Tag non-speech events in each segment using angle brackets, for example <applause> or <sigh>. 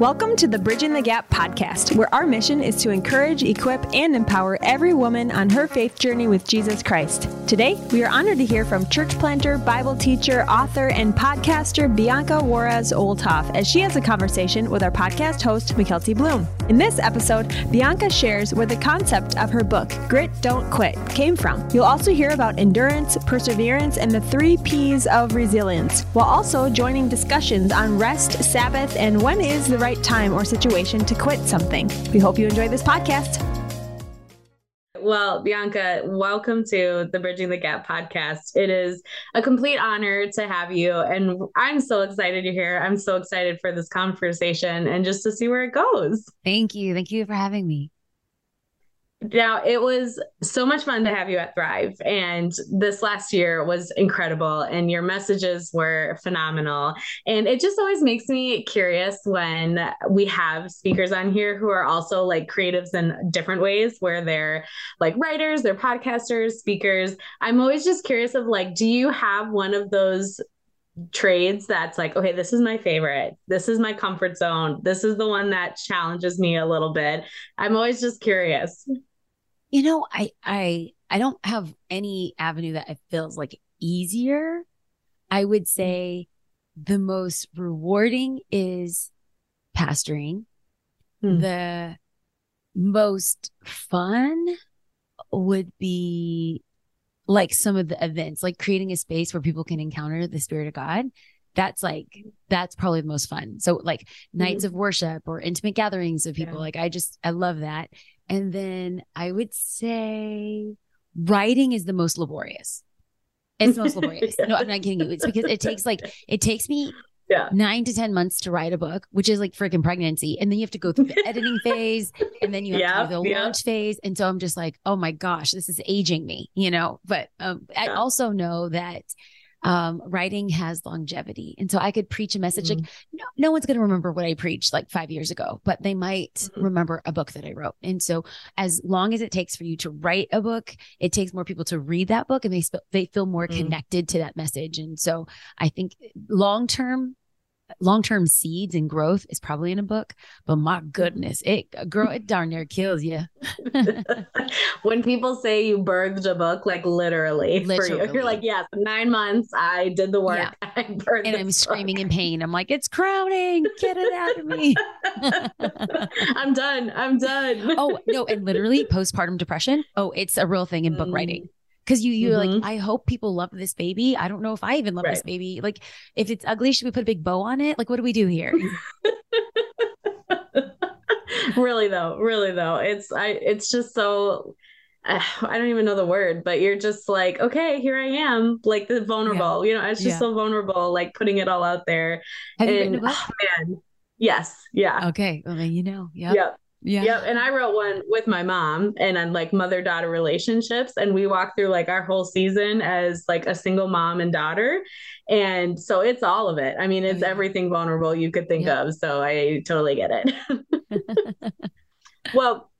Welcome to the Bridging the Gap podcast, where our mission is to encourage, equip, and empower every woman on her faith journey with Jesus Christ. Today, we are honored to hear from church planter, Bible teacher, author, and podcaster Bianca Juarez Olthoff as she has a conversation with our podcast host, Mykelti Blum. In this episode, Bianca shares where the concept of her book, Grit Don't Quit, came from. You'll also hear about endurance, perseverance, and the three P's of resilience, while also joining discussions on rest, Sabbath, and when is the right time or situation to quit something. We hope you enjoy this podcast. Well, Bianca, welcome to the Bridging the Gap podcast. It is a complete honor to have you. And I'm so excited you're here. I'm so excited for this conversation and just to see where it goes. Thank you. Thank you for having me. Now, it was so much fun to have you at Thrive. And this last year was incredible. And your messages were phenomenal. And it just always makes me curious when we have speakers on here who are also like creatives in different ways, where they're like writers, they're podcasters, speakers. I'm always just curious of like, do you have one of those trades that's like okay this is my favorite this is my comfort zone this is the one that challenges me a little bit i'm always just curious you know, I I I don't have any avenue that it feels like easier. I would mm-hmm. say the most rewarding is pastoring. Hmm. The most fun would be like some of the events, like creating a space where people can encounter the spirit of God. That's like, that's probably the most fun. So, like mm-hmm. nights of worship or intimate gatherings of people, yeah. like I just, I love that. And then I would say writing is the most laborious. It's the most <laughs> laborious. yeah. No, I'm not kidding you. It's because it takes like <laughs> it takes me yeah. nine to 10 months to write a book, which is like freaking pregnancy. And then you have to go through the editing phase and then you have yeah, to do the yeah. launch phase. And so I'm just like, oh my gosh, this is aging me, you know? But um, I also know that um, writing has longevity. And so I could preach a message mm-hmm. like, no, no one's going to remember what I preached like five years ago, but they might mm-hmm. remember a book that I wrote. And so as long as it takes for you to write a book, it takes more people to read that book and they, sp- they feel more mm-hmm. connected to that message. And so I think long term, long-term seeds and growth is probably in a book but my goodness it girl it darn near kills you <laughs> <laughs> when people say you birthed a book like literally, literally. for you <laughs> you're like yes nine months i did the work yeah. and i'm book. screaming in pain i'm like it's crowning get it out of me i'm done i'm done oh no and literally postpartum depression oh it's a real thing in book mm. writing because you you're mm-hmm. like i hope people love this baby i don't know if i even love right. this baby like if it's ugly should we put a big bow on it like what do we do here <laughs> really though really though it's i it's just so uh, <sighs> I don't even know the word, but you're just like, okay, here I am, like the vulnerable. Yeah. You know, it's just yeah. so vulnerable, like putting it all out there. Have and, you written a book? Oh, man, yes, yeah. Okay, well then you know, yeah, yep. Yeah. Yep. And I wrote one with my mom and on like mother daughter relationships. And we walked through like our whole season as like a single mom and daughter. And so it's all of it. I mean, it's oh, yeah. everything vulnerable you could think of. So I totally get it. <laughs> well,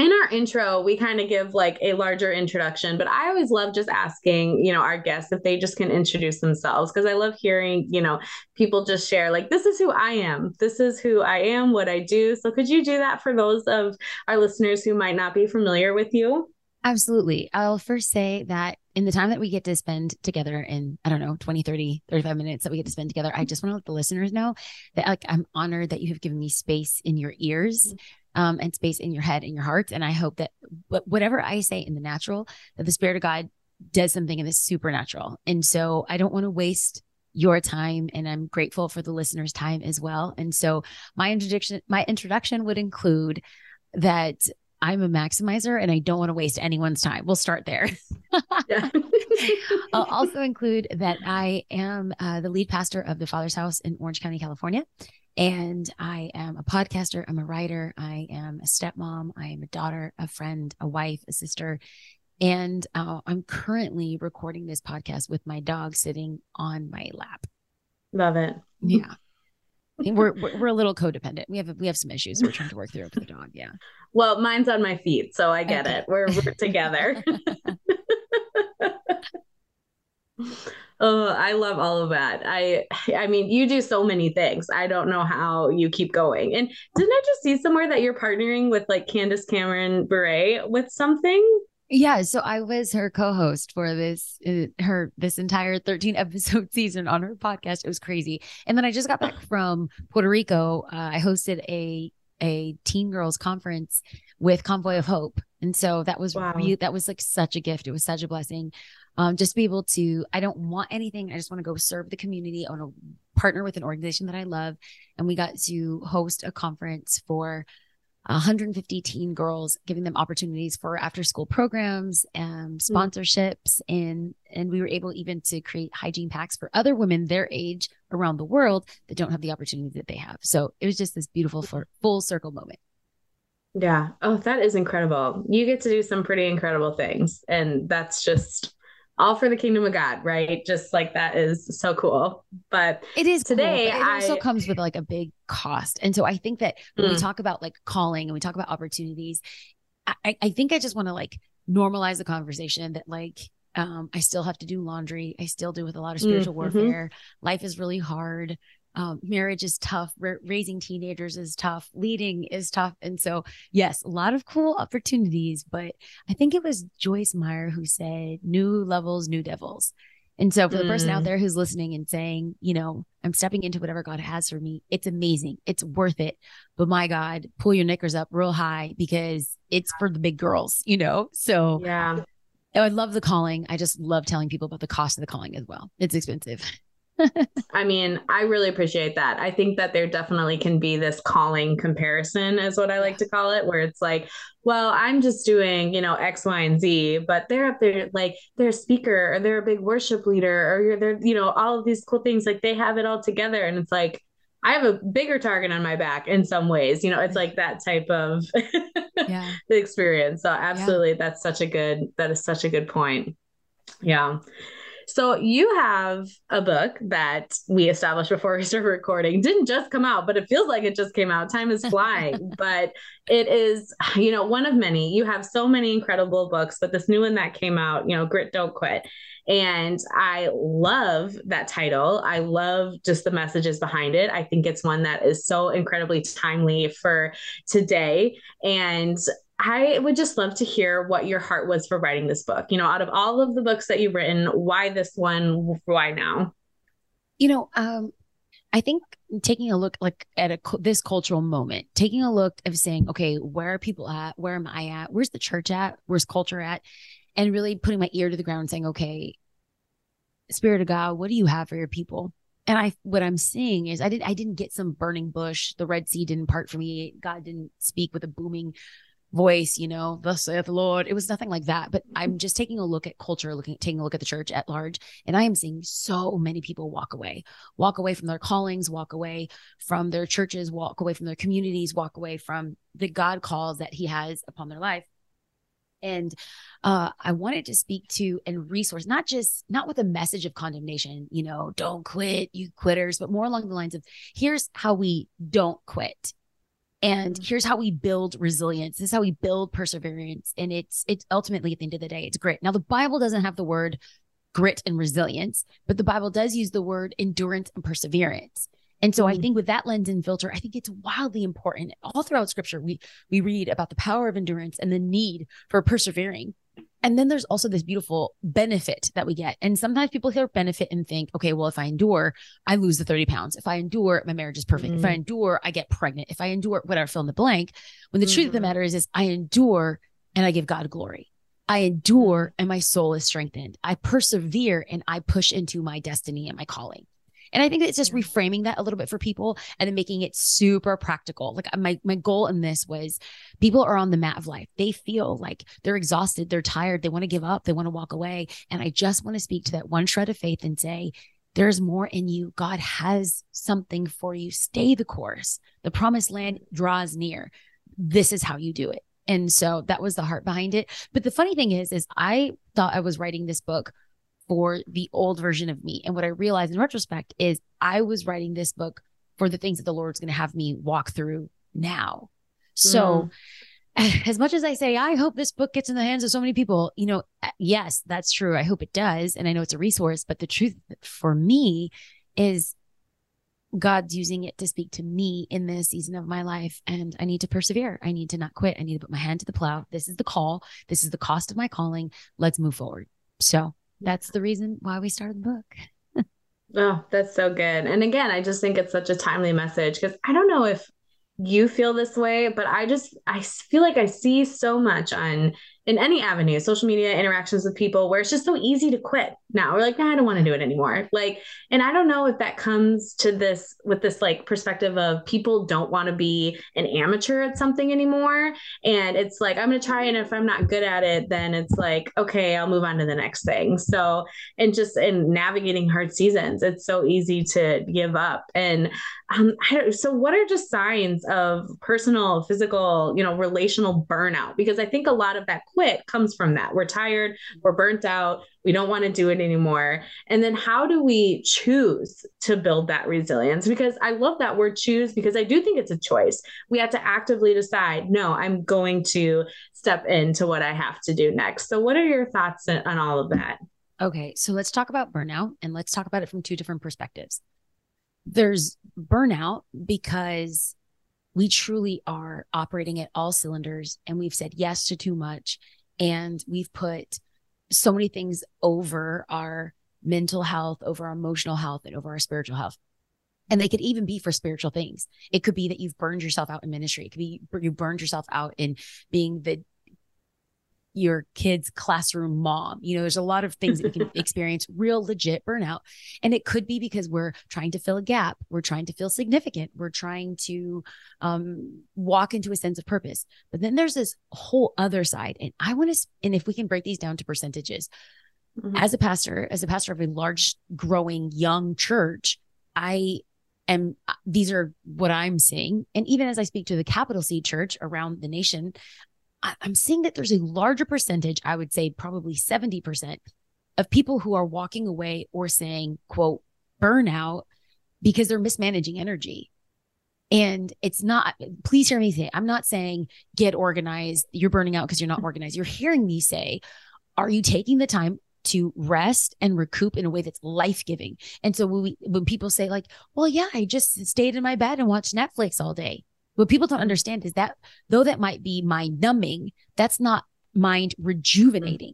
in our intro, we kind of give like a larger introduction, but I always love just asking, you know, our guests if they just can introduce themselves because I love hearing, you know, people just share like, this is who I am. This is who I am, what I do. So could you do that for those of our listeners who might not be familiar with you? Absolutely. I'll first say that in the time that we get to spend together in, I don't know, 20, 30, 35 minutes that we get to spend together, I just want to let the listeners know that like I'm honored that you have given me space in your ears um, and space in your head and your heart. And I hope that whatever I say in the natural, that the Spirit of God does something in the supernatural. And so I don't want to waste your time and I'm grateful for the listeners' time as well. And so my introduction, my introduction would include that I'm a maximizer and I don't want to waste anyone's time. We'll start there. <laughs> I'll also include that I am uh, the lead pastor of the Father's House in Orange County, California. And I am a podcaster, I'm a writer, I am a stepmom, I am a daughter, a friend, a wife, a sister. And uh, I'm currently recording this podcast with my dog sitting on my lap. Love it. Yeah. we're, we're, we're a little codependent. We have we have some issues we're trying to work through with the dog. Yeah. Well, mine's on my feet, so I get okay. it. We're we're together. <laughs> <laughs> Oh, I love all of that. I I mean, you do so many things. I don't know how you keep going. And didn't I just see somewhere that you're partnering with like Candace Cameron Bure with something? Yeah, so I was her co-host for this uh, her this entire 13 <laughs> episode season on her podcast. It was crazy. And then I just got back from Puerto Rico. Uh, I hosted a a teen girls conference with Convoy of Hope. And so that was wow. really that was like such a gift. It was such a blessing um, just be able to i don't want anything i just want to go serve the community i want to partner with an organization that i love and we got to host a conference for 150 teen girls giving them opportunities for after school programs and mm. sponsorships. Mm. and and we were able even to create hygiene packs for other women their age around the world that don't have the opportunity that they have. So it was just this beautiful for full circle moment. Yeah. Oh that is incredible. You get to do some pretty incredible things. And that's just all for the kingdom of God, right? Just like that is so cool. But it is today. Cool, it I, also comes with like a big cost. And so I think that when mm. we talk about like calling and we talk about opportunities, I, I think I just want to like normalize the conversation that like um, I still have to do laundry. I still do with a lot of spiritual mm-hmm. warfare. Life is really hard um, marriage is tough raising teenagers is tough leading is tough and so yes a lot of cool opportunities but i think it was joyce meyer who said new levels new devils and so for the person out mm. there who's listening and saying you know i'm stepping into whatever god has for me it's amazing it's worth it but my god pull your knickers up real high because it's for the big girls you know so yeah I love the calling. I just love telling people about the cost of the calling as well. It's expensive. <laughs> I mean, I really appreciate that. I think that there definitely can be this calling comparison, is what I like to call it, where it's like, well, I'm just doing, you know, X, Y, and Z, but they're up there, like they're a speaker or they're a big worship leader or they're, you know, all of these cool things. Like they have it all together. And it's like, I have a bigger target on my back in some ways. You know, it's like that type of <laughs> yeah. experience. So absolutely, yeah. that's such a good, that is such a good point. Yeah. So you have a book that we established before we started recording. Didn't just come out, but it feels like it just came out. Time is flying, <laughs> but it is, you know, one of many. You have so many incredible books, but this new one that came out, you know, Grit Don't Quit. And I love that title. I love just the messages behind it. I think it's one that is so incredibly timely for today. And I would just love to hear what your heart was for writing this book. You know, out of all of the books that you've written, why this one? Why now? You know, um, I think taking a look like at a this cultural moment, taking a look of saying, okay, where are people at? Where am I at? Where's the church at? Where's culture at? And really putting my ear to the ground and saying, okay, Spirit of God, what do you have for your people? And I, what I'm seeing is, I didn't, I didn't get some burning bush. The Red Sea didn't part for me. God didn't speak with a booming voice, you know, thus saith the Lord. It was nothing like that. But I'm just taking a look at culture, looking taking a look at the church at large, and I am seeing so many people walk away, walk away from their callings, walk away from their churches, walk away from their communities, walk away from the God calls that He has upon their life. And uh, I wanted to speak to and resource, not just not with a message of condemnation, you know, don't quit, you quitters, but more along the lines of here's how we don't quit and mm-hmm. here's how we build resilience this is how we build perseverance and it's it's ultimately at the end of the day it's grit now the bible doesn't have the word grit and resilience but the bible does use the word endurance and perseverance and so mm-hmm. I think with that lens and filter, I think it's wildly important. All throughout scripture, we we read about the power of endurance and the need for persevering. And then there's also this beautiful benefit that we get. And sometimes people hear benefit and think, okay, well, if I endure, I lose the 30 pounds. If I endure, my marriage is perfect. Mm-hmm. If I mm. endure, I get pregnant. If I endure, whatever, fill in the blank. When the mm-hmm. truth of the mm-hmm. matter is, is I endure and I give God glory. I endure mm-hmm. and my soul is strengthened. I persevere and I push into my destiny and my calling. And I think it's just reframing that a little bit for people and then making it super practical. Like uh, my my goal in this was people are on the mat of life. They feel like they're exhausted, they're tired, they want to give up, they want to walk away. And I just want to speak to that one shred of faith and say, there's more in you. God has something for you. Stay the course. The promised land draws near. This is how you do it. And so that was the heart behind it. But the funny thing is, is I thought I was writing this book for the old version of me. And what I realized in retrospect is I was writing this book for the things that the Lord's going to have me walk through now. So, mm. <laughs> as much as I say, I hope this book gets in the hands of so many people, you know, yes, that's true. I hope it does. And I know it's a resource, but the truth for me is God's using it to speak to me in this season of my life. And I need to persevere. I need to not quit. I need to put my hand to the plow. This is the call. This is the cost of my calling. Let's move forward. So that's the reason why we started the book. oh, that's so good. And again, I just think it's such a timely message because I don't know if you feel this way, but I just I feel like I see so much on in any avenue, social media interactions with people where it's just so easy to quit now. We're like, nah, I don't want to do it anymore. Like, and I don't know if that comes to this with this like perspective of people don't want to be an amateur at something anymore. And it's like, I'm going to try. And if I'm not good at it, then it's like, okay, I'll move on to the next thing. So, and just in navigating hard seasons, it's so easy to give up. And um, so what are just signs of personal, physical, you know, relational burnout? Because I think a lot of that quit comes from that. We're tired, we're burnt out, we don't want to do it anymore. And then how do we choose to build that resilience? Because I love that word choose because I do think it's a choice. We have to actively decide, no, I'm going to step into what I have to do next. So, what are your thoughts on all of that? Okay, so let's talk about burnout and let's talk about it from two different perspectives. There's burnout because we truly are operating at all cylinders and we've said yes to too much and we've put so many things over our mental health, over our emotional health, and over our spiritual health. And they could even be for spiritual things. It could be that you've burned yourself out in ministry. It could be you burned yourself out in being the your kid's classroom mom. You know, there's a lot of things that you can <laughs> experience real legit burnout. And it could be because we're trying to fill a gap. We're trying to feel significant. We're trying to um, walk into a sense of purpose. But then there's this whole other side. And I want to, and if we can break these down to percentages, mm-hmm. as a pastor, as a pastor of a large, growing, young church, I am these are what I'm seeing. And even as I speak to the capital C church around the nation, I'm seeing that there's a larger percentage, I would say probably 70% of people who are walking away or saying, quote, burnout because they're mismanaging energy. And it's not, please hear me say, I'm not saying get organized. You're burning out because you're not organized. You're hearing me say, are you taking the time to rest and recoup in a way that's life giving? And so when we, when people say like, well, yeah, I just stayed in my bed and watched Netflix all day. What people don't understand is that though that might be mind numbing, that's not mind rejuvenating.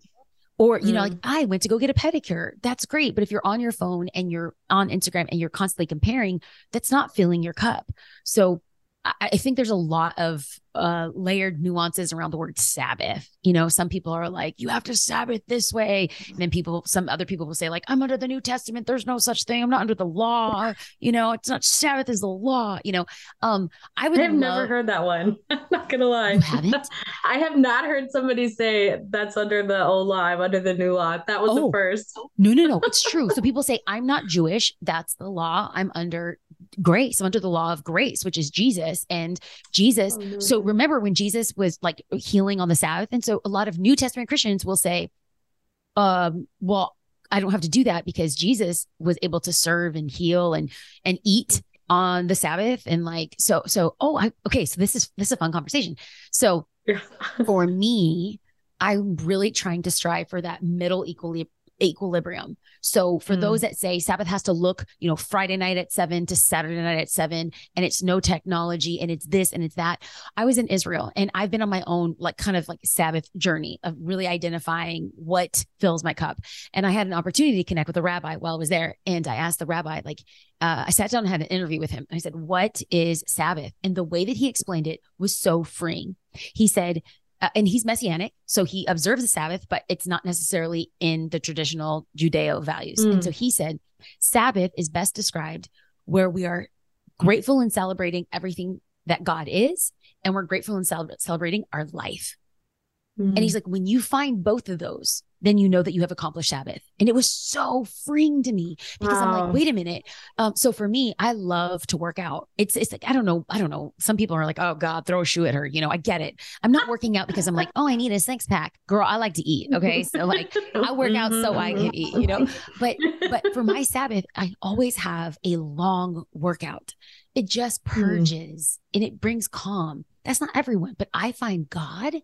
Or, you mm. know, like I went to go get a pedicure. That's great. But if you're on your phone and you're on Instagram and you're constantly comparing, that's not filling your cup. So I, I think there's a lot of uh, layered nuances around the word Sabbath. You know, some people are like, you have to Sabbath this way. And then people, some other people will say, like, I'm under the New Testament. There's no such thing. I'm not under the law. You know, it's not Sabbath is the law. You know, um, I would I have love- never heard that one. <laughs> I'm not gonna lie. You haven't? <laughs> I have not heard somebody say that's under the old law. I'm under the new law. That was oh, the first. No, no, no. It's true. so people say, I'm not Jewish. That's the law. I'm under grace. I'm under the law of grace, which is Jesus. And Jesus. Oh, so remember when Jesus was like healing on the Sabbath? And so a lot of New Testament Christians will say, um, well, I don't have to do that because Jesus was able to serve and heal and and eat on the Sabbath. And like, so, so, oh, I, okay. So this is, this is a fun conversation. So for me, I'm really trying to strive for that middle equally equilibrium. So for mm. those that say Sabbath has to look, you know, Friday night at seven to Saturday night at seven, and it's no technology and it's this and it's that. I was in Israel and I've been on my own, like kind of like Sabbath journey of really identifying what fills my cup. And I had an opportunity to connect with a rabbi while I was there. And I asked the rabbi, like, uh, I sat down and had an interview with him. I said, What is Sabbath? And the way that he explained it was so freeing. He said, uh, and he's messianic so he observes the sabbath but it's not necessarily in the traditional judeo values mm. and so he said sabbath is best described where we are grateful and celebrating everything that god is and we're grateful and cel- celebrating our life mm. and he's like when you find both of those then you know that you have accomplished Sabbath. And it was so freeing to me because wow. I'm like, wait a minute. Um, so for me, I love to work out. It's it's like, I don't know, I don't know. Some people are like, oh God, throw a shoe at her. You know, I get it. I'm not working out because I'm like, oh, I need a six pack. Girl, I like to eat. Okay. <laughs> So like I work out so I can eat, you know. But but for my <laughs> Sabbath, I always have a long workout. it just Hmm. purges and it brings calm. That's not everyone, but I find God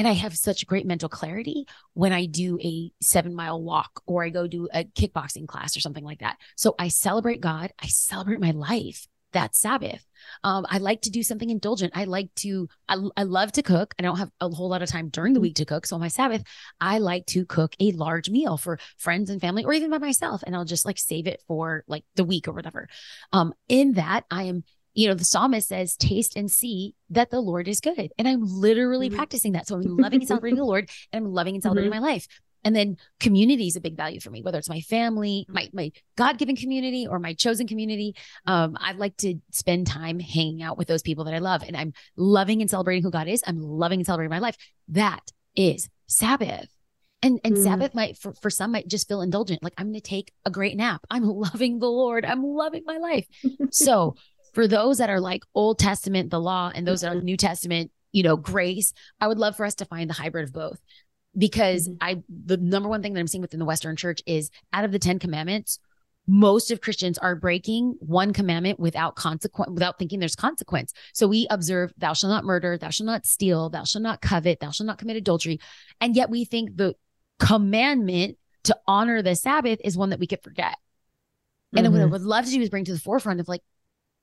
and I have such great mental clarity when I do a seven mile walk or I go do a kickboxing class or something like that. So I celebrate God. I celebrate my life. That's Sabbath. Um, I like to do something indulgent. I like to, I, I love to cook. I don't have a whole lot of time during the week to cook. So on my Sabbath, I like to cook a large meal for friends and family or even by myself. And I'll just like save it for like the week or whatever. Um, in that I am you know, the psalmist says, taste and see that the Lord is good. And I'm literally Mhm. practicing that. So I'm <laughs> loving and celebrating the Lord and I'm loving and celebrating my life. And then community is a big value for me, whether it's my family, my, my God-given community or my chosen community. Um, I like to spend time hanging out with those people that I love and I'm loving and celebrating who God is. I'm loving and celebrating my life. That is Sabbath. And and Mm. Sabbath might for, for some might just feel indulgent. Like I'm gonna take a great nap. I'm <laughs> loving the Lord. I'm loving my life. So for those that are like Old Testament, the law, and those that are New Testament, you know, grace, I would love for us to find the hybrid of both. Because Mhm. I, the number one thing that I'm seeing within the Western church is out of the 10 commandments, most of Christians are breaking one commandment without consequence, without thinking there's consequence. So we observe, thou shalt not murder, thou shalt not steal, thou shalt not covet, thou shalt not commit adultery. And yet we think the commandment to honor the Sabbath is one that we could forget. And what I Mhm. would love to do is bring to the forefront of like,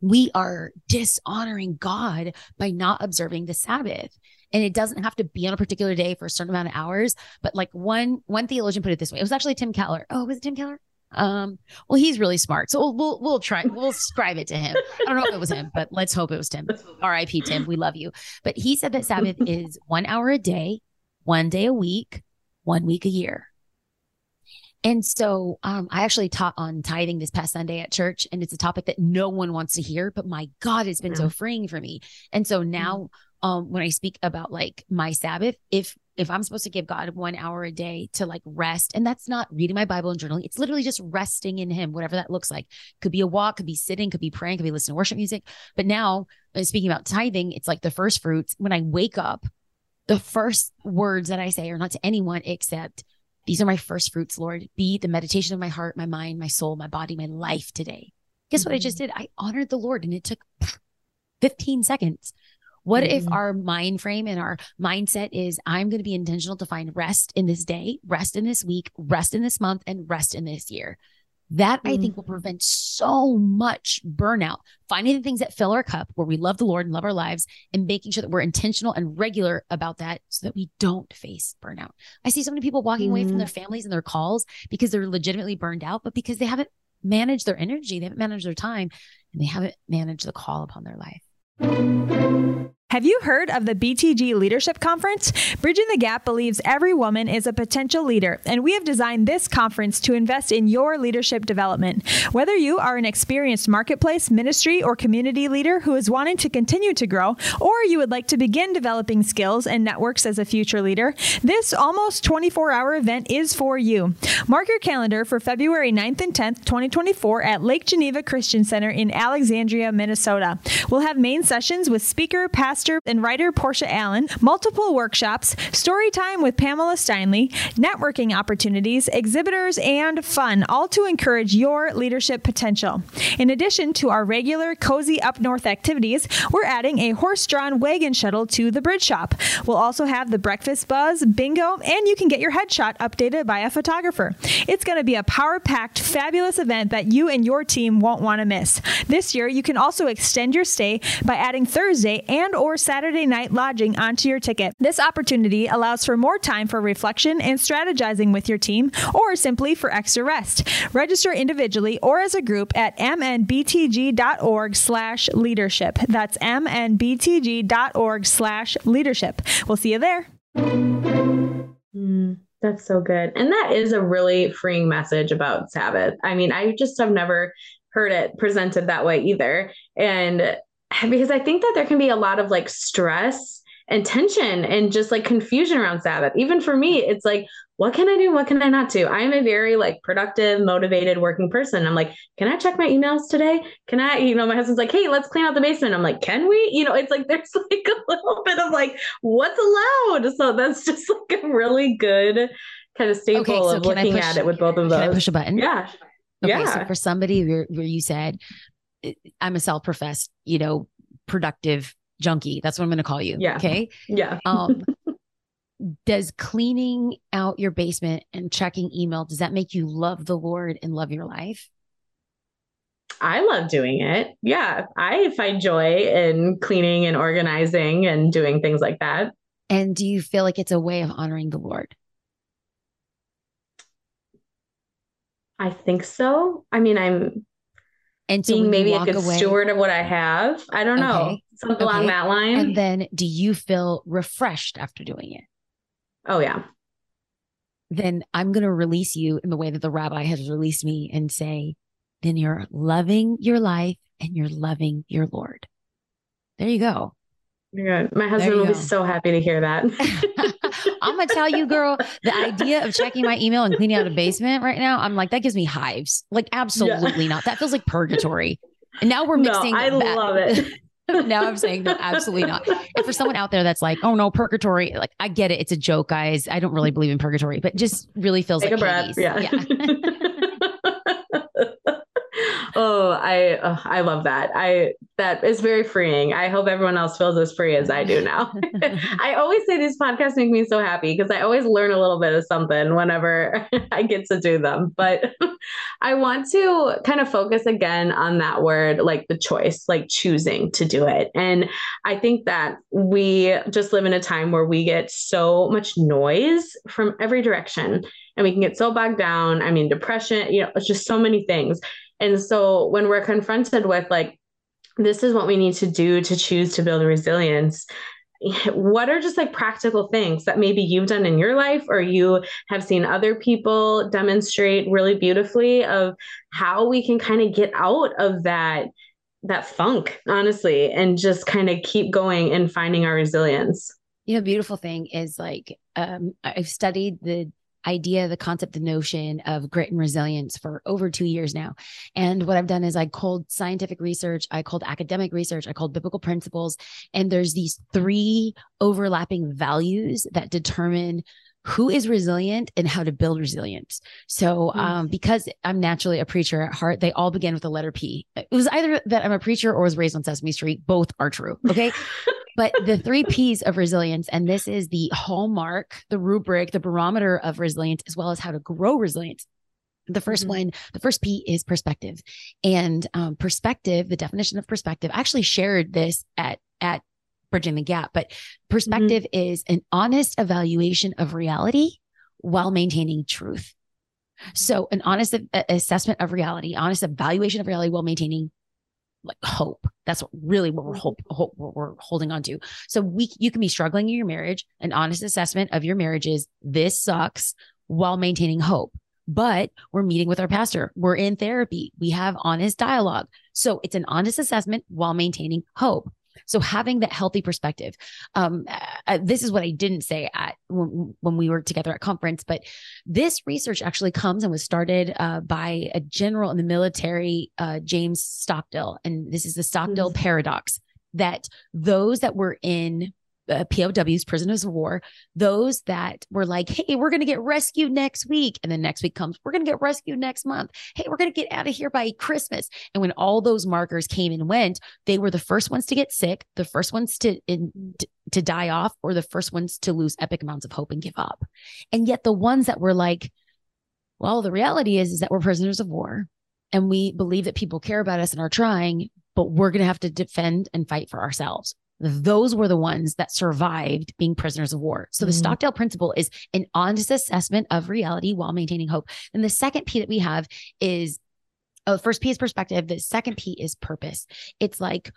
we are dishonoring God by not observing the Sabbath. And it doesn't have to be on a particular day for a certain amount of hours. But like one one theologian put it this way. It was actually Tim Keller. Oh, was it Tim Keller? Um, well, he's really smart. So we'll we'll, we'll try we'll scribe it to him. I don't know if it was him, but let's hope it was Tim. R.I.P. Tim. We love you. But he said that Sabbath is one hour a day, one day a week, one week a year. And so um, I actually taught on tithing this past Sunday at church, and it's a topic that no one wants to hear, but my God, it's been so freeing for me. And so now, um, when I speak about like my Sabbath, if if I'm supposed to give God one hour a day to like rest, and that's not reading my Bible and journaling, it's literally just resting in Him, whatever that looks like. Could be a walk, could be sitting, could be praying, could be listening to worship music. But now, uh, speaking about tithing, it's like the first fruits. When I wake up, the first words that I say are not to anyone except, These are my first fruits, Lord. Be the meditation of my heart, my mind, my soul, my body, my life today. Guess what I just did? I honored the Lord and it took 15 seconds. What if Mhm. our mind frame and our mindset is I'm going to be intentional to find rest in this day, rest in this week, rest in this month, and rest in this year? That I mm. think will prevent so much burnout. Finding the things that fill our cup where we love the Lord and love our lives and making sure that we're intentional and regular about that so that we don't face burnout. I see so many people walking away from their mm. families and their calls because they're legitimately burned out, but because they haven't managed their energy, they haven't managed their time, and they haven't managed the call upon their life. Have you heard of the BTG Leadership Conference? Bridging the Gap believes every woman is a potential leader, and we have designed this conference to invest in your leadership development. Whether you are an experienced marketplace, ministry, or community leader who is wanting to continue to grow, or you would like to begin developing skills and networks as a future leader, this almost 24 hour event is for you. Mark your calendar for February 9th and 10th, 2024 at Lake Geneva Christian Center in Alexandria, Minnesota. We'll have main sessions with speaker, pastor, and writer Portia Allen, multiple workshops, story time with Pamela Steinle, networking opportunities, exhibitors, and fun, all to encourage your leadership potential. In addition to our regular Cozy Up North activities, we're adding a horse drawn wagon shuttle to the bridge shop. We'll also have the breakfast buzz, bingo, and you can get your headshot updated by a photographer. It's going to be a power packed, fabulous event that you and your team won't want to miss. This year, you can also extend your stay by adding Thursday and or Saturday night lodging onto your ticket. This opportunity allows for more time for reflection and strategizing with your team or simply for extra rest. Register individually or as a group at mnbtg.org slash leadership. That's mnbtg.org slash leadership. We'll see you there. Mm, that's so good. And that is a really freeing message about Sabbath. I mean, I just have never heard it presented that way either. And <sighs> because I think that there can be a lot of like stress and tension and just like confusion around Sabbath. Even for me, it's like, what can I do? What can I not do? I am a very like productive, motivated working person. I'm like, can I check my emails today? Can I, you know, my husband's like, hey, let's clean out the basement. I'm like, can we? You know, it's like there's <laughs> like a little bit of like, what's allowed? So that's <laughs> just like a really good kind of staple Okay, so of looking push- at it with both of Can I push a button? Yeah. Okay, yeah. so for somebody where, where you said, I'm a self professed, you know, productive junkie. That's what I'm going to call you. Yeah. Okay. Yeah. Um, <laughs> does cleaning out your basement and checking email, does that make you love the Lord and love your life? I love doing it. Yeah. I find joy in cleaning and organizing and doing things like that. And do you feel like it's a way of honoring the Lord? I think so. I mean, I'm and so being maybe a good away, steward of what I have. I don't know. Okay. Something along that line. and then do you feel refreshed after doing it? oh yeah. Then I'm going to release you in the way that the rabbi has released me and say, then you're loving your life and you're loving your Lord. There you go. My husband will be so happy to hear that. <laughs> I'm gonna tell you, girl, the idea of checking my email and cleaning out a basement right now, I'm like, that gives me hives. Like, absolutely not. That feels like purgatory. And now we're No, mixing. I that- love it. <laughs> now I'm saying no, absolutely not. And for someone out there that's like, oh no, purgatory, like I get it. It's a joke, guys. I don't really believe in purgatory, but just really feels Take like a breath. Hades. Yeah. <laughs> oh, I uh, I love that. I that is very freeing. I hope everyone else feels as free as I do now. <laughs> I always say these podcasts make me so happy because I always learn a little bit of something whenever <laughs> I get to do them. But <laughs> I want to kind of focus again on that word, like the choice, like choosing to do it. And I think that we just live in a time where we get so much noise from every direction and we can get so bogged down. I mean, depression, you know, it's just so many things. And so when we're confronted with like, this is what we need to do to choose to build resilience. <laughs> What are just like practical things that maybe you've done in your life or you have seen other people demonstrate really beautifully of how we can kind of get out of that that funk honestly and just kind of keep going and finding our resilience. You know, beautiful thing is like um, I've studied the idea, the concept, the notion of grit and resilience for over two years now. And what I've done is I called scientific research, I called academic research, I called biblical principles, and there's these three overlapping values that determine who is resilient and how to build resilience. So, Mm. um, because I'm naturally a preacher at heart, they all begin with the letter P. It was either that I'm a preacher or was raised on Sesame Street. Both are true. Okay. <laughs> but the three P's of resilience, and this is the hallmark, the rubric, the barometer of resilience, as well as how to grow resilience. The 1st Mhm. one, the first P is perspective. And um, perspective, the definition of perspective, I actually shared this at at Bridging the Gap, but perspective is an honest evaluation of reality while maintaining truth. So, an honest assessment of reality, honest evaluation of reality while maintaining like hope. That's what really what we're mm-hmm. hope, hope what we're holding on to. So we you can be struggling in your marriage. An honest assessment of your marriage is this sucks while maintaining hope. But we're meeting with our pastor. We're in therapy. We have honest dialogue. So it's an honest assessment while maintaining hope. So having that healthy perspective. Um, uh, this is what I didn't say at when, when we were together at conference, but this research actually comes and was started uh, by a general in the military, uh, James Stockdale, and this is the Stockdale paradox that those that were in uh, POWs, prisoners of war, those that were like, hey, we're going to get rescued next week. And then next week comes, we're going to get rescued next month. Hey, we're going to get out of here by Christmas. And when all those markers came and went, they were the first ones to get sick, the first ones to, in, to, die off, or the first ones to lose epic amounts of hope and give up. And yet the ones that were like, well, the reality is, is that we're prisoners of war and we believe that people care about us and are trying, but we're going to have to defend and fight for ourselves. Those were the ones that survived being prisoners of war. So the Mhm. Stockdale principle is an honest assessment of reality while maintaining hope. And the second P that we have is oh, the first P is perspective. The second P is purpose. It's like,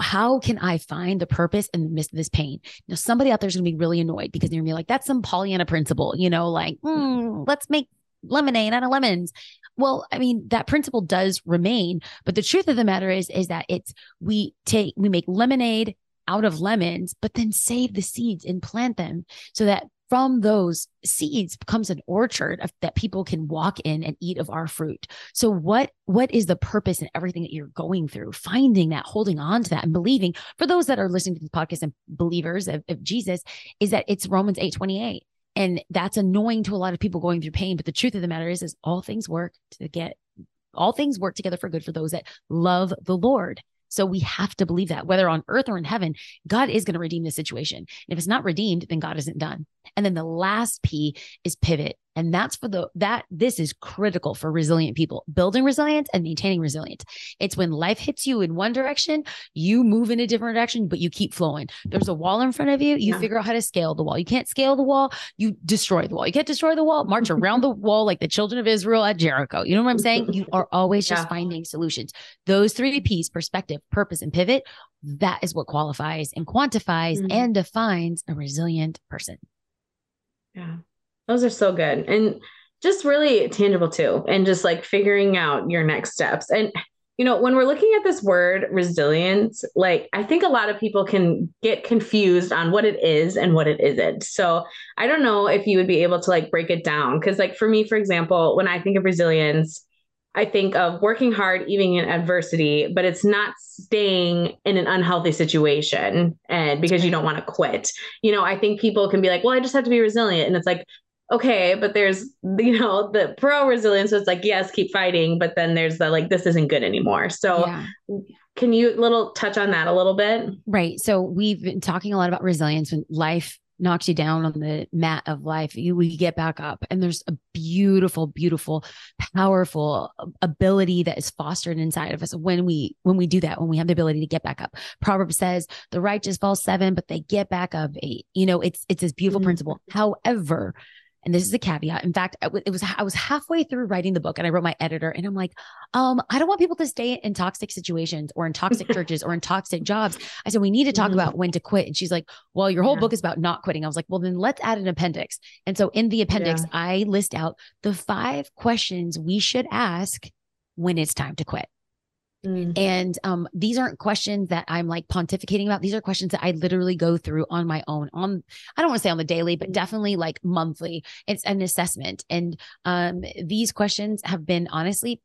how can I find the purpose in the midst of this pain? Now, somebody out there is going to be really annoyed because they're going to be like, that's some Pollyanna principle, you know, like, mm, let's make lemonade out of lemons. Well, I mean, that principle does remain, but the truth of the matter is, is that it's we take we make lemonade out of lemons, but then save the seeds and plant them so that from those seeds comes an orchard of, that people can walk in and eat of our fruit. So what what is the purpose in everything that you're going through? Finding that, holding on to that, and believing. For those that are listening to this podcast and believers of, of Jesus, is that it's Romans eight twenty eight. And that's annoying to a lot of people going through pain. But the truth of the matter is, is all things work to get all things work together for good for those that love the Lord. So we have to believe that whether on earth or in heaven, God is going to redeem the situation. And if it's not redeemed, then God isn't done. And then the last P is pivot. And that's for the, that this is critical for resilient people, building resilience and maintaining resilience. It's when life hits you in one direction, you move in a different direction, but you keep flowing. There's a wall in front of you. You yeah. figure out how to scale the wall. You can't scale the wall. You destroy the wall. You can't destroy the wall, march around the <laughs> wall like the children of Israel at Jericho. You know what I'm saying? You are <laughs> always just yeah. finding solutions. Those three P's perspective, purpose, and pivot that is what qualifies and quantifies mm-hmm. and defines a resilient person. Yeah. Those are so good. And just really tangible too. And just like figuring out your next steps. And you know, when we're looking at this word resilience, like I think a lot of people can get confused on what it is and what it isn't. So I don't know if you would be able to like break it down. Cause like for me, for example, when I think of resilience, I think of working hard even in adversity, but it's not staying in an unhealthy situation and because you don't want to quit. You know, I think people can be like, well, I just have to be resilient. And it's like, okay, but there's, you know, the pro resilience. So it's like, yes, keep fighting. But then there's the like, this isn't good anymore. So yeah. can you little touch on that a little bit? Right. So we've been talking a lot about resilience when life knocks you down on the mat of life, you we get back up. And there's a beautiful, beautiful, powerful ability that is fostered inside of us when we when we do that, when we have the ability to get back up. Proverbs says the righteous fall seven, but they get back up eight. You know, it's it's this beautiful mm-hmm. principle. However, and this is a caveat. In fact, it was I was halfway through writing the book and I wrote my editor and I'm like, um, I don't want people to stay in toxic situations or in toxic <laughs> churches or in toxic jobs. I said we need to talk mm-hmm. about when to quit. And she's like, Well, your whole yeah. book is about not quitting. I was like, Well, then let's add an appendix. And so in the appendix, yeah. I list out the five questions we should ask when it's time to quit. Mm-hmm. And um, these aren't questions that I'm like pontificating about. These are questions that I literally go through on my own. On I don't want to say on the daily, but definitely like monthly. It's an assessment, and um, these questions have been honestly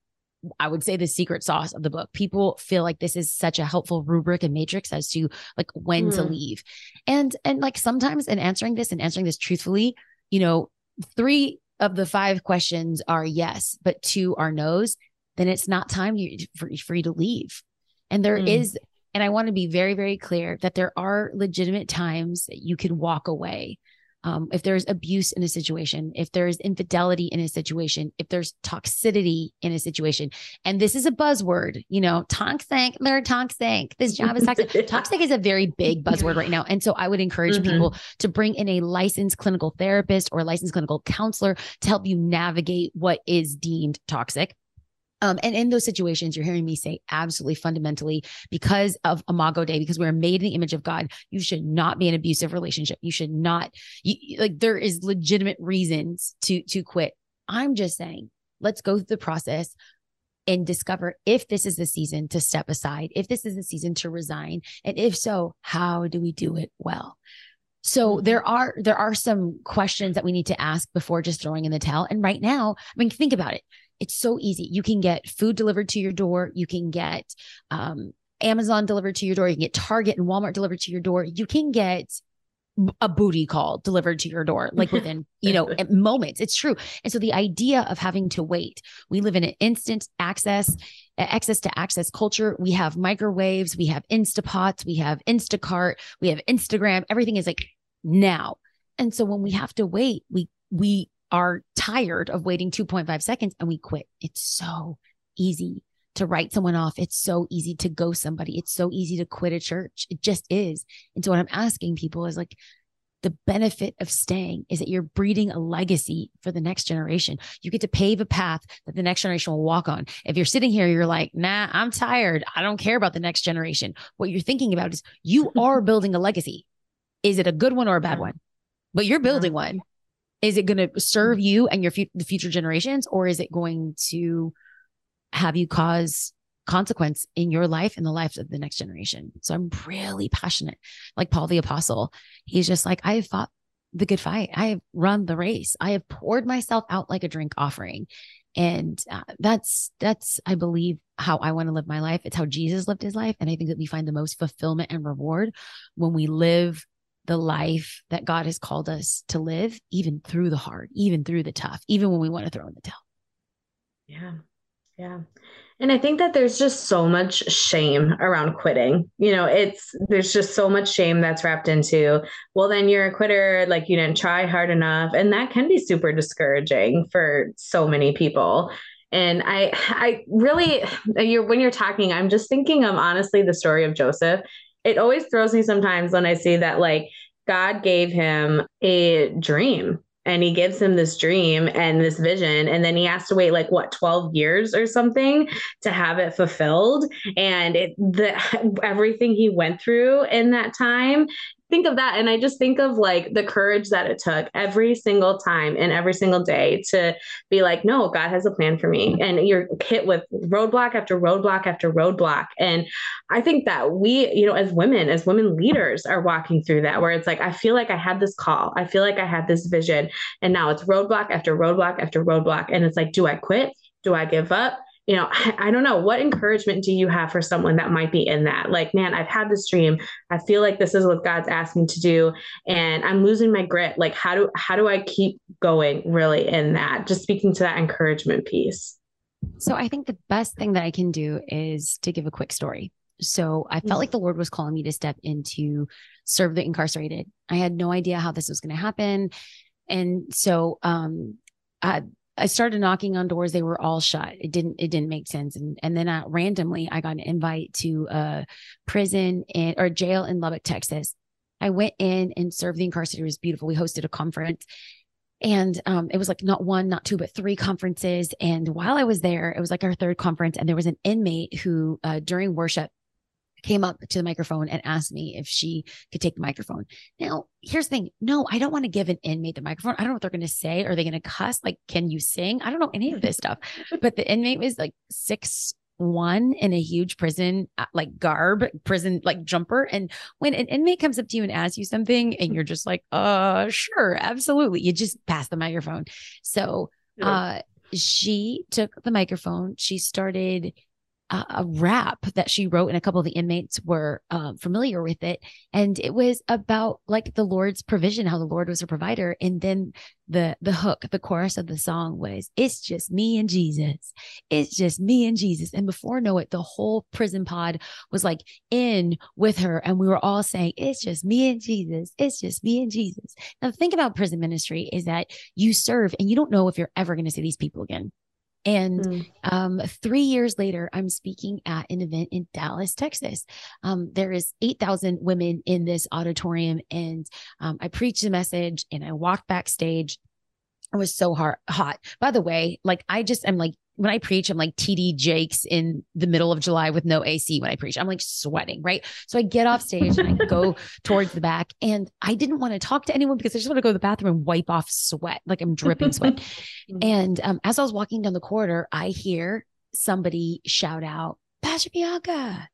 I would say the secret sauce of the book. People feel like this is such a helpful rubric and matrix as to like when mm. to leave. And and like sometimes in answering this and answering this truthfully, you know, three of the five questions are yes, but two are no's then it's not time for, for you to leave. And there mm. is, and I want to be very, very clear that there are legitimate times that you can walk away. Um, if there's abuse in a situation, if there's infidelity in a situation, if there's toxicity in a situation, and this is a buzzword, you know, toxic, they're toxic. This job is toxic. <laughs> toxic is a very big buzzword right now. And so I would encourage mm-hmm. people to bring in a licensed clinical therapist or a licensed clinical counselor to help you navigate what is deemed toxic. Um, and in those situations, you're hearing me say absolutely fundamentally because of Imago Dei, because we're made in the image of God, you should not be in an abusive relationship. You should not you, like there is legitimate reasons to to quit. I'm just saying, let's go through the process and discover if this is the season to step aside, if this is the season to resign, and if so, how do we do it well? So mm-hmm. there are there are some questions that we need to ask before just throwing in the towel. And right now, I mean, think about it it's so easy. You can get food delivered to your door. You can get um, Amazon delivered to your door. You can get Target and Walmart delivered to your door. You can get a booty call delivered to your door like <laughs> within you know moments. It's true. And so the idea of having to wait we live in an instant access access to access culture. We have microwaves. We have instapots. We have instacart. We have instagram. Everything is like now. And so when we have to wait we we are tired of waiting 2.5 seconds and we quit. It's so easy to write someone off. It's so easy to go somebody. It's so easy to quit a church. It just is. And so what I'm asking people is like, the benefit of staying is that you're breeding a legacy for the next generation. You get to pave a path that the next generation will walk on. If you're sitting here, you're like, nah, I'm tired. I don't care about the next generation. What you're thinking about is you <laughs> are building a legacy. Is it a good one or a bad one? But you're building one. Is it going to serve you and your fu- the future generations, or is it going to have you cause consequence in your life and the life of the next generation? So I'm really passionate, like Paul the Apostle. He's just like, I have fought the good fight. I have run the race. I have poured myself out like a drink offering. And uh, that's, that's, I believe, how I want to live my life. It's how Jesus lived his life. And I think that we find the most fulfillment and reward when we live the life that God has called us to live, even through the hard, even through the tough, even when we want to throw in the towel. Yeah. Yeah. And I think that there's just so much shame around quitting. You know, it's there's just so much shame that's wrapped into, well, then you're a quitter, like you didn't try hard enough. And that can be super discouraging for so many people. And I I really you're when you're talking, I'm just thinking of honestly the story of Joseph. It always throws me sometimes when I see that like God gave him a dream and he gives him this dream and this vision and then he has to wait like what 12 years or something to have it fulfilled. And it the <laughs> everything he went through in that time think of that and i just think of like the courage that it took every single time and every single day to be like no god has a plan for me. And you're hit with roadblock after roadblock after roadblock. And i think that we you know as women as women leaders are walking through that where it's like i feel like i had this call. I feel like i had this vision. And now it's roadblock after roadblock after roadblock. And it's like do i quit? Do i give up you know, I, I, don't know. What encouragement do you have for someone that might be in that? Like, man, I've had this dream. I feel like this is what God's asked me to do, and I'm losing my grit. Like, how do how do I keep going really in that? Just speaking to that encouragement piece. So I think the best thing that I can do is to give a quick story. So I felt like the Lord was calling me to step into serve the incarcerated. I had no idea how this was going to happen. And so um, I, I started knocking on doors. They were all shut. It didn't, it didn't make sense. And, and then I, randomly I got an invite to a prison in, or jail in Lubbock, Texas. I went in and served the incarcerated. It was beautiful. We hosted a conference and um, it was like not one, not two, but three conferences. And while I was there, it was like our third conference, and there was an inmate who, uh, during worship, came up to the microphone and asked me if she could take the microphone. Now, here's the thing. No, I don't want to give an inmate the microphone. I don't know what they're going to say. Are they going to cuss? Like, can you sing? I don't know any of this stuff. <laughs> But the inmate was like six one in a huge prison uh, like garb prison like jumper and when an inmate comes up to you and asks you something and you're just like uh sure absolutely you just pass the microphone so uh she took the microphone she started a rap that she wrote, and a couple of the inmates were um, familiar with it. And it was about like the Lord's provision, how the Lord was a provider. And then the the hook, the chorus of the song was, "It's just me and Jesus. It's just me and Jesus." And before know it, the whole prison pod was like in with her, and we were all saying, "It's just me and Jesus. It's just me and Jesus." Now, the thing about prison ministry is that you serve, and you don't know if you're ever going to see these people again. And mm. um, three years later, I'm speaking at an event in Dallas, Texas. Um, there is 8,000 women in this auditorium, and um, I preached a message and I walked backstage. It was so hot. Hot. By the way, like I just am like when I preach, I'm like TD Jakes in the middle of July with no AC when I preach. I'm like sweating, right? So I get off stage and I <laughs> go towards the back. And I didn't want to talk to anyone because I just want to go to the bathroom and wipe off sweat. Like I'm dripping sweat. <laughs> and um, as I was walking down the corridor, I hear somebody shout out, Pastor Bianca.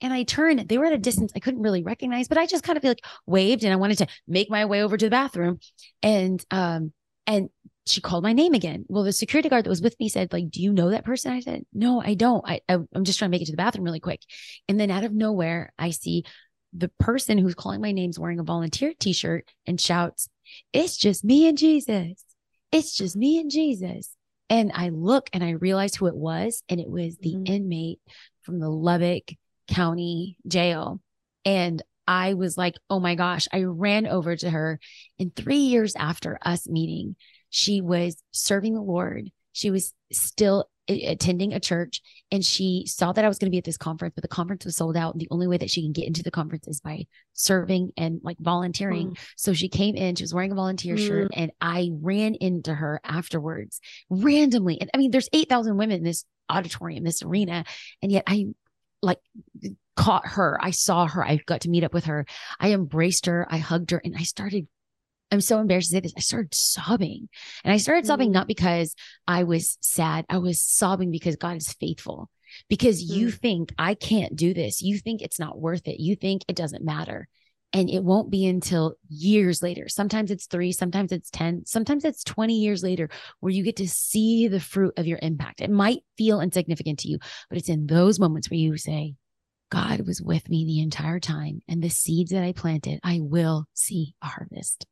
And I turned, they were at a distance I couldn't really recognize, but I just kind of like waved and I wanted to make my way over to the bathroom. And um, and she called my name again. Well, the security guard that was with me said, like, do you know that person? I said, no, I don't. I, I am just trying to make it to the bathroom really quick. And then out of nowhere, I see the person who's calling my name's wearing a volunteer t-shirt and shouts, it's just me and Jesus. It's just me and Jesus. And I look and I realize who it was. And it was the mm-hmm. inmate from the Lubbock County jail. And I was like, oh my gosh, I ran over to her. And three years after us meeting, she was serving the Lord. She was still attending a church and she saw that I was going to be at this conference, but the conference was sold out. And the only way that she can get into the conference is by serving and like volunteering. Mm. So she came in, she was wearing a volunteer mm. shirt, and I ran into her afterwards randomly. And I mean, there's 8,000 women in this auditorium, this arena. And yet I like caught her. I saw her. I got to meet up with her. I embraced her. I hugged her and I started I'm so embarrassed to say this. I started sobbing. And I started mm-hmm. sobbing not because I was sad. I was sobbing because God is faithful. Because mm-hmm. you think I can't do this. You think it's not worth it. You think it doesn't matter. And it won't be until years later. Sometimes it's three, sometimes it's 10, sometimes it's 20 years later where you get to see the fruit of your impact. It might feel insignificant to you, but it's in those moments where you say, God was with me the entire time. And the seeds that I planted, I will see a harvest.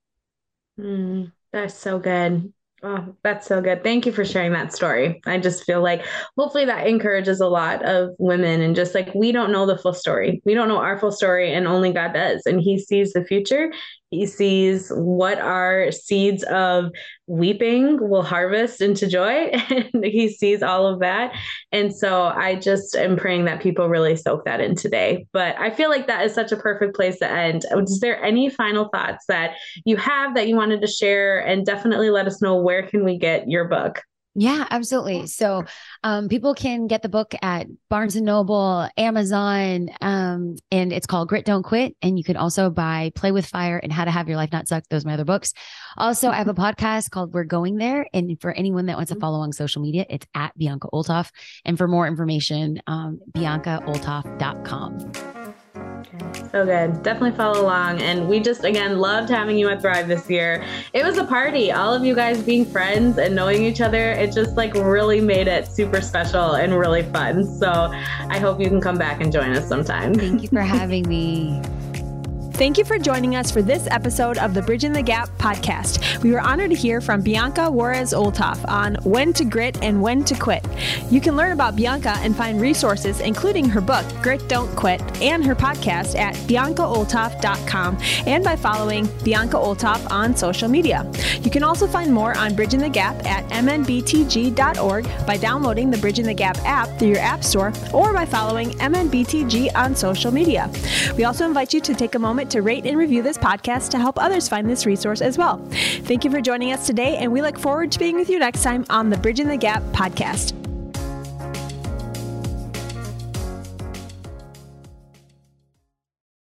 Mm, that's so good. Oh, that's so good. Thank you for sharing that story. I just feel like hopefully that encourages a lot of women and just like we don't know the full story. We don't know our full story and only God does. And he sees the future he sees what our seeds of weeping will harvest into joy. <laughs> And he sees all of that. And so I just am praying that people really soak that in today. But I feel like that is such a perfect place to end. Is there any final thoughts that you have that you wanted to share? And definitely let us know where can we get your book? Yeah, absolutely. So um, people can get the book at Barnes and Noble, Amazon, um, and it's called Grit Don't Quit. And you can also buy Play with Fire and How to Have Your Life Not Suck. Those are my other books. Also, I have a podcast called We're Going There. And for anyone that wants to mm-hmm. follow on social media, it's at Bianca Olthoff. And for more information, um, biancaolthoff.com. So good. Definitely follow along. And we just, again, loved having you at Thrive this year. It was a party. All of you guys being friends and knowing each other, it just like really made it super special and really fun. So I hope you can come back and join us sometime. Thank you for <laughs> having me. Thank you for joining us for this episode of the Bridging the Gap podcast. We were honored to hear from Bianca Juarez Olthoff on when to grit and when to quit. You can learn about Bianca and find resources, including her book, Grit Don't Quit, and her podcast at biancaolthoff.com and by following Bianca Olthoff on social media. You can also find more on Bridging the Gap at mnbtg.org by downloading the Bridging the Gap app through your app store or by following MNBTG on social media. We also invite you to take a moment to rate and review this podcast to help others find this resource as well. Thank you for joining us today, and we look forward to being with you next time on the Bridging the Gap podcast.